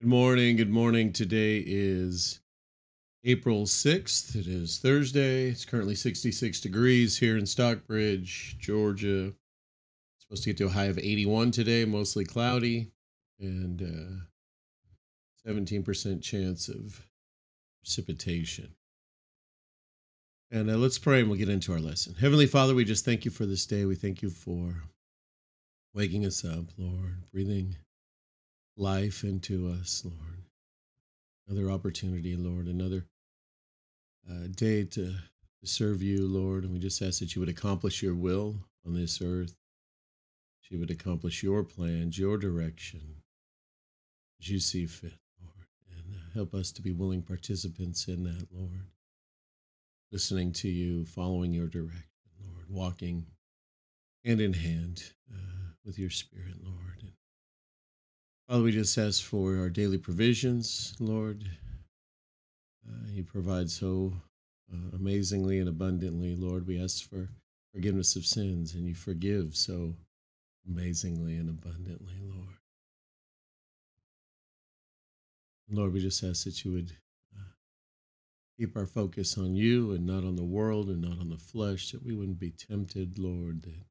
Good morning. Good morning. Today is April 6th. It is Thursday. It's currently 66 degrees here in Stockbridge, Georgia. It's supposed to get to a high of 81 today, mostly cloudy, and uh, 17% chance of precipitation. And uh, let's pray and we'll get into our lesson. Heavenly Father, we just thank you for this day. We thank you for waking us up, Lord, breathing life into us, Lord. Another opportunity, Lord, another uh, day to, to serve you, Lord. And we just ask that you would accomplish your will on this earth. You would accomplish your plans, your direction, as you see fit, Lord. And help us to be willing participants in that, Lord. Listening to you, following your direction, Lord, walking hand in hand uh, with your spirit, Lord. And Father, we just ask for our daily provisions, Lord. Uh, you provide so uh, amazingly and abundantly, Lord. We ask for forgiveness of sins, and you forgive so amazingly and abundantly, Lord. Lord, we just ask that you would uh, keep our focus on you and not on the world and not on the flesh, that we wouldn't be tempted, Lord, that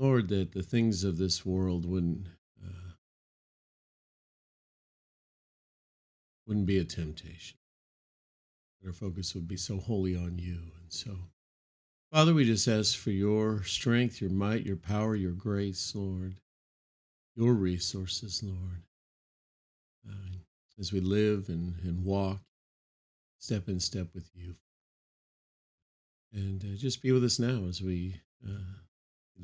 Lord, that the things of this world wouldn't uh, wouldn't be a temptation. That our focus would be so wholly on you. And so, Father, we just ask for your strength, your might, your power, your grace, Lord, your resources, Lord, uh, as we live and, and walk step in step with you. And uh, just be with us now as we uh,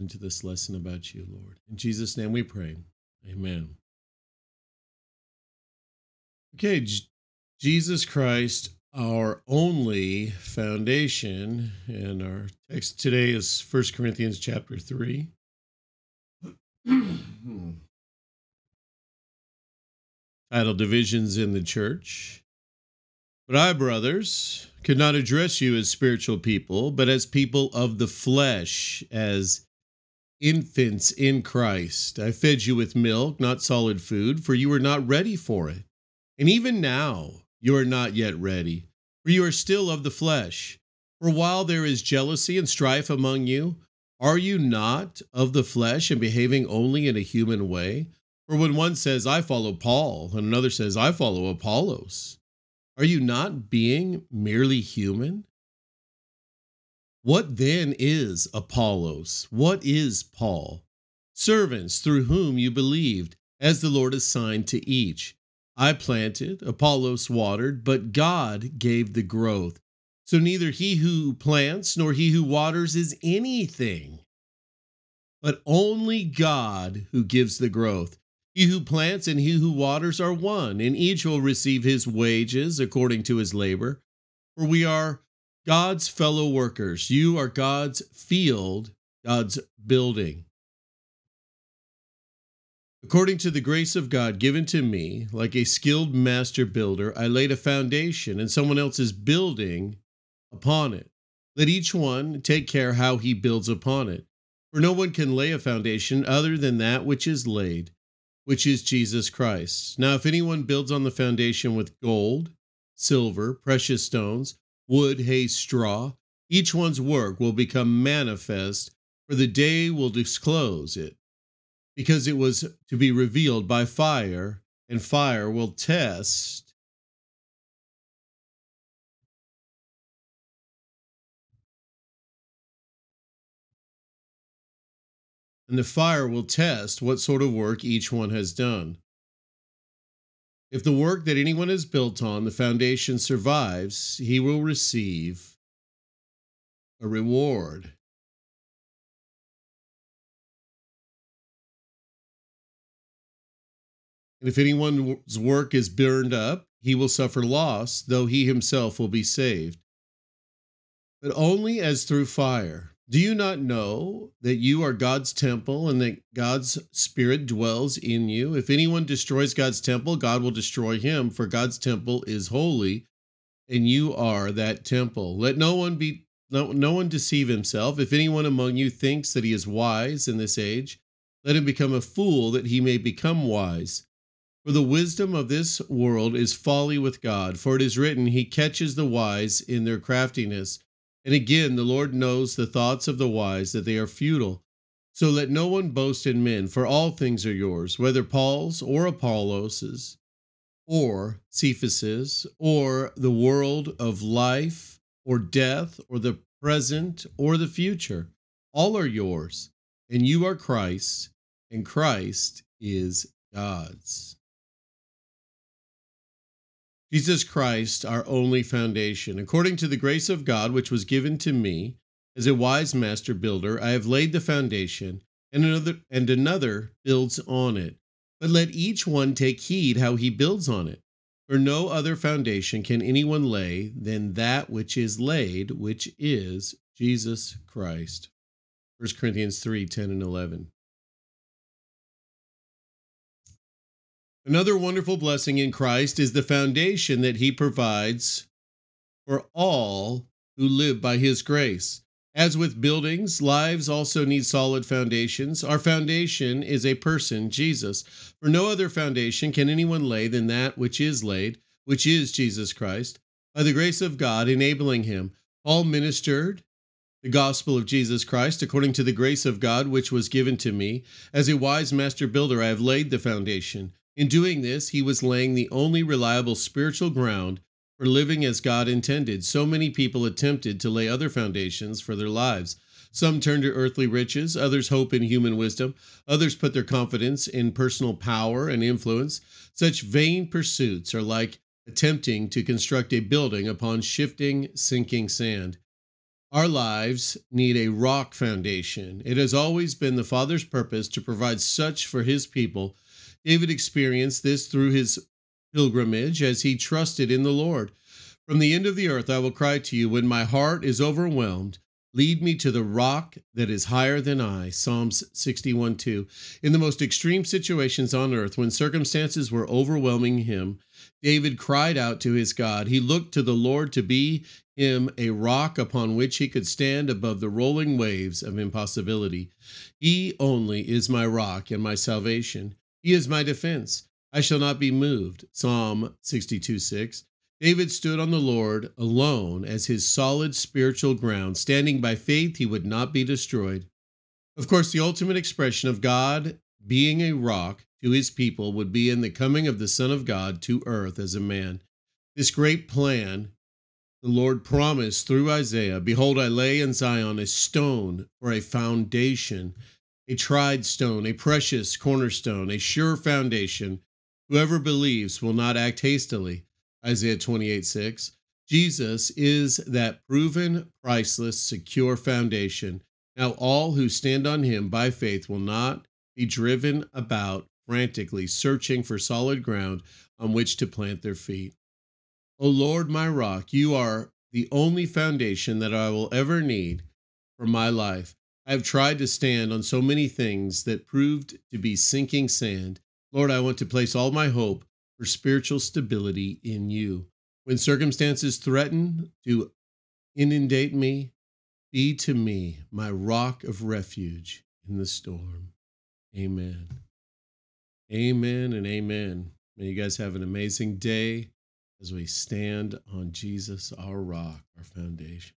into this lesson about you, Lord. In Jesus' name we pray. Amen. Okay, J- Jesus Christ, our only foundation, and our text today is 1 Corinthians chapter 3. Titled Divisions in the Church. But I, brothers, could not address you as spiritual people, but as people of the flesh, as infants in Christ. I fed you with milk, not solid food, for you were not ready for it. And even now, you are not yet ready, for you are still of the flesh. For while there is jealousy and strife among you, are you not of the flesh and behaving only in a human way? For when one says, I follow Paul, and another says, I follow Apollos, are you not being merely human? What then is Apollos? What is Paul? Servants through whom you believed, as the Lord assigned to each. I planted, Apollos watered, but God gave the growth. So neither he who plants nor he who waters is anything, but only God who gives the growth. He who plants and he who waters are one, and each will receive his wages according to his labor. For we are God's fellow workers. You are God's field, God's building. According to the grace of God given to me, like a skilled master builder, I laid a foundation and someone else is building upon it. Let each one take care how he builds upon it. For no one can lay a foundation other than that which is laid, which is Jesus Christ. Now, if anyone builds on the foundation with gold, silver, precious stones, wood, hay, straw, each one's work will become manifest, for the day will disclose it, because it was to be revealed by fire, and fire will test. And the fire will test what sort of work each one has done. If the work that anyone has built on, the foundation survives, he will receive a reward. And if anyone's work is burned up, he will suffer loss, though he himself will be saved. But only as through fire. Do you not know that you are God's temple and that God's Spirit dwells in you? If anyone destroys God's temple, God will destroy him, for God's temple is holy, and you are that temple. Let no one be no, no one deceive himself. If anyone among you thinks that he is wise in this age, let him become a fool that he may become wise. For the wisdom of this world is folly with God, for it is written, He catches the wise in their craftiness. And again, the Lord knows the thoughts of the wise, that they are futile. So let no one boast in men, for all things are yours, whether Paul's or Apollos's, or Cephas's, or the world of life, or death, or the present, or the future. All are yours, and you are Christ, and Christ is God's. Jesus Christ, our only foundation. According to the grace of God which was given to me, as a wise master builder, I have laid the foundation, and another and another builds on it. But let each one take heed how he builds on it. For no other foundation can anyone lay than that which is laid, which is Jesus Christ. 1 Corinthians 3 10 and 11. Another wonderful blessing in Christ is the foundation that he provides for all who live by his grace. As with buildings, lives also need solid foundations. Our foundation is a person, Jesus. For no other foundation can anyone lay than that which is laid, which is Jesus Christ. By the grace of God enabling him, Paul ministered the gospel of Jesus Christ according to the grace of God which was given to me. As a wise master builder, I have laid the foundation in doing this, he was laying the only reliable spiritual ground for living as God intended. So many people attempted to lay other foundations for their lives. Some turned to earthly riches, others hope in human wisdom, others put their confidence in personal power and influence. Such vain pursuits are like attempting to construct a building upon shifting, sinking sand. Our lives need a rock foundation. It has always been the Father's purpose to provide such for his people David experienced this through his pilgrimage as he trusted in the Lord. From the end of the earth I will cry to you when my heart is overwhelmed. Lead me to the rock that is higher than I. Psalms 61 2. In the most extreme situations on earth, when circumstances were overwhelming him, David cried out to his God. He looked to the Lord to be him a rock upon which he could stand above the rolling waves of impossibility. He only is my rock and my salvation. He is my defense. I shall not be moved. Psalm 62 6. David stood on the Lord alone as his solid spiritual ground. Standing by faith, he would not be destroyed. Of course, the ultimate expression of God being a rock to his people would be in the coming of the Son of God to earth as a man. This great plan the Lord promised through Isaiah Behold, I lay in Zion a stone for a foundation a tried stone, a precious cornerstone, a sure foundation. Whoever believes will not act hastily. Isaiah 28 6. Jesus is that proven, priceless, secure foundation. Now, all who stand on him by faith will not be driven about frantically searching for solid ground on which to plant their feet. O Lord, my rock, you are the only foundation that I will ever need for my life. I have tried to stand on so many things that proved to be sinking sand. Lord, I want to place all my hope for spiritual stability in you. When circumstances threaten to inundate me, be to me my rock of refuge in the storm. Amen. Amen and amen. May you guys have an amazing day as we stand on Jesus, our rock, our foundation.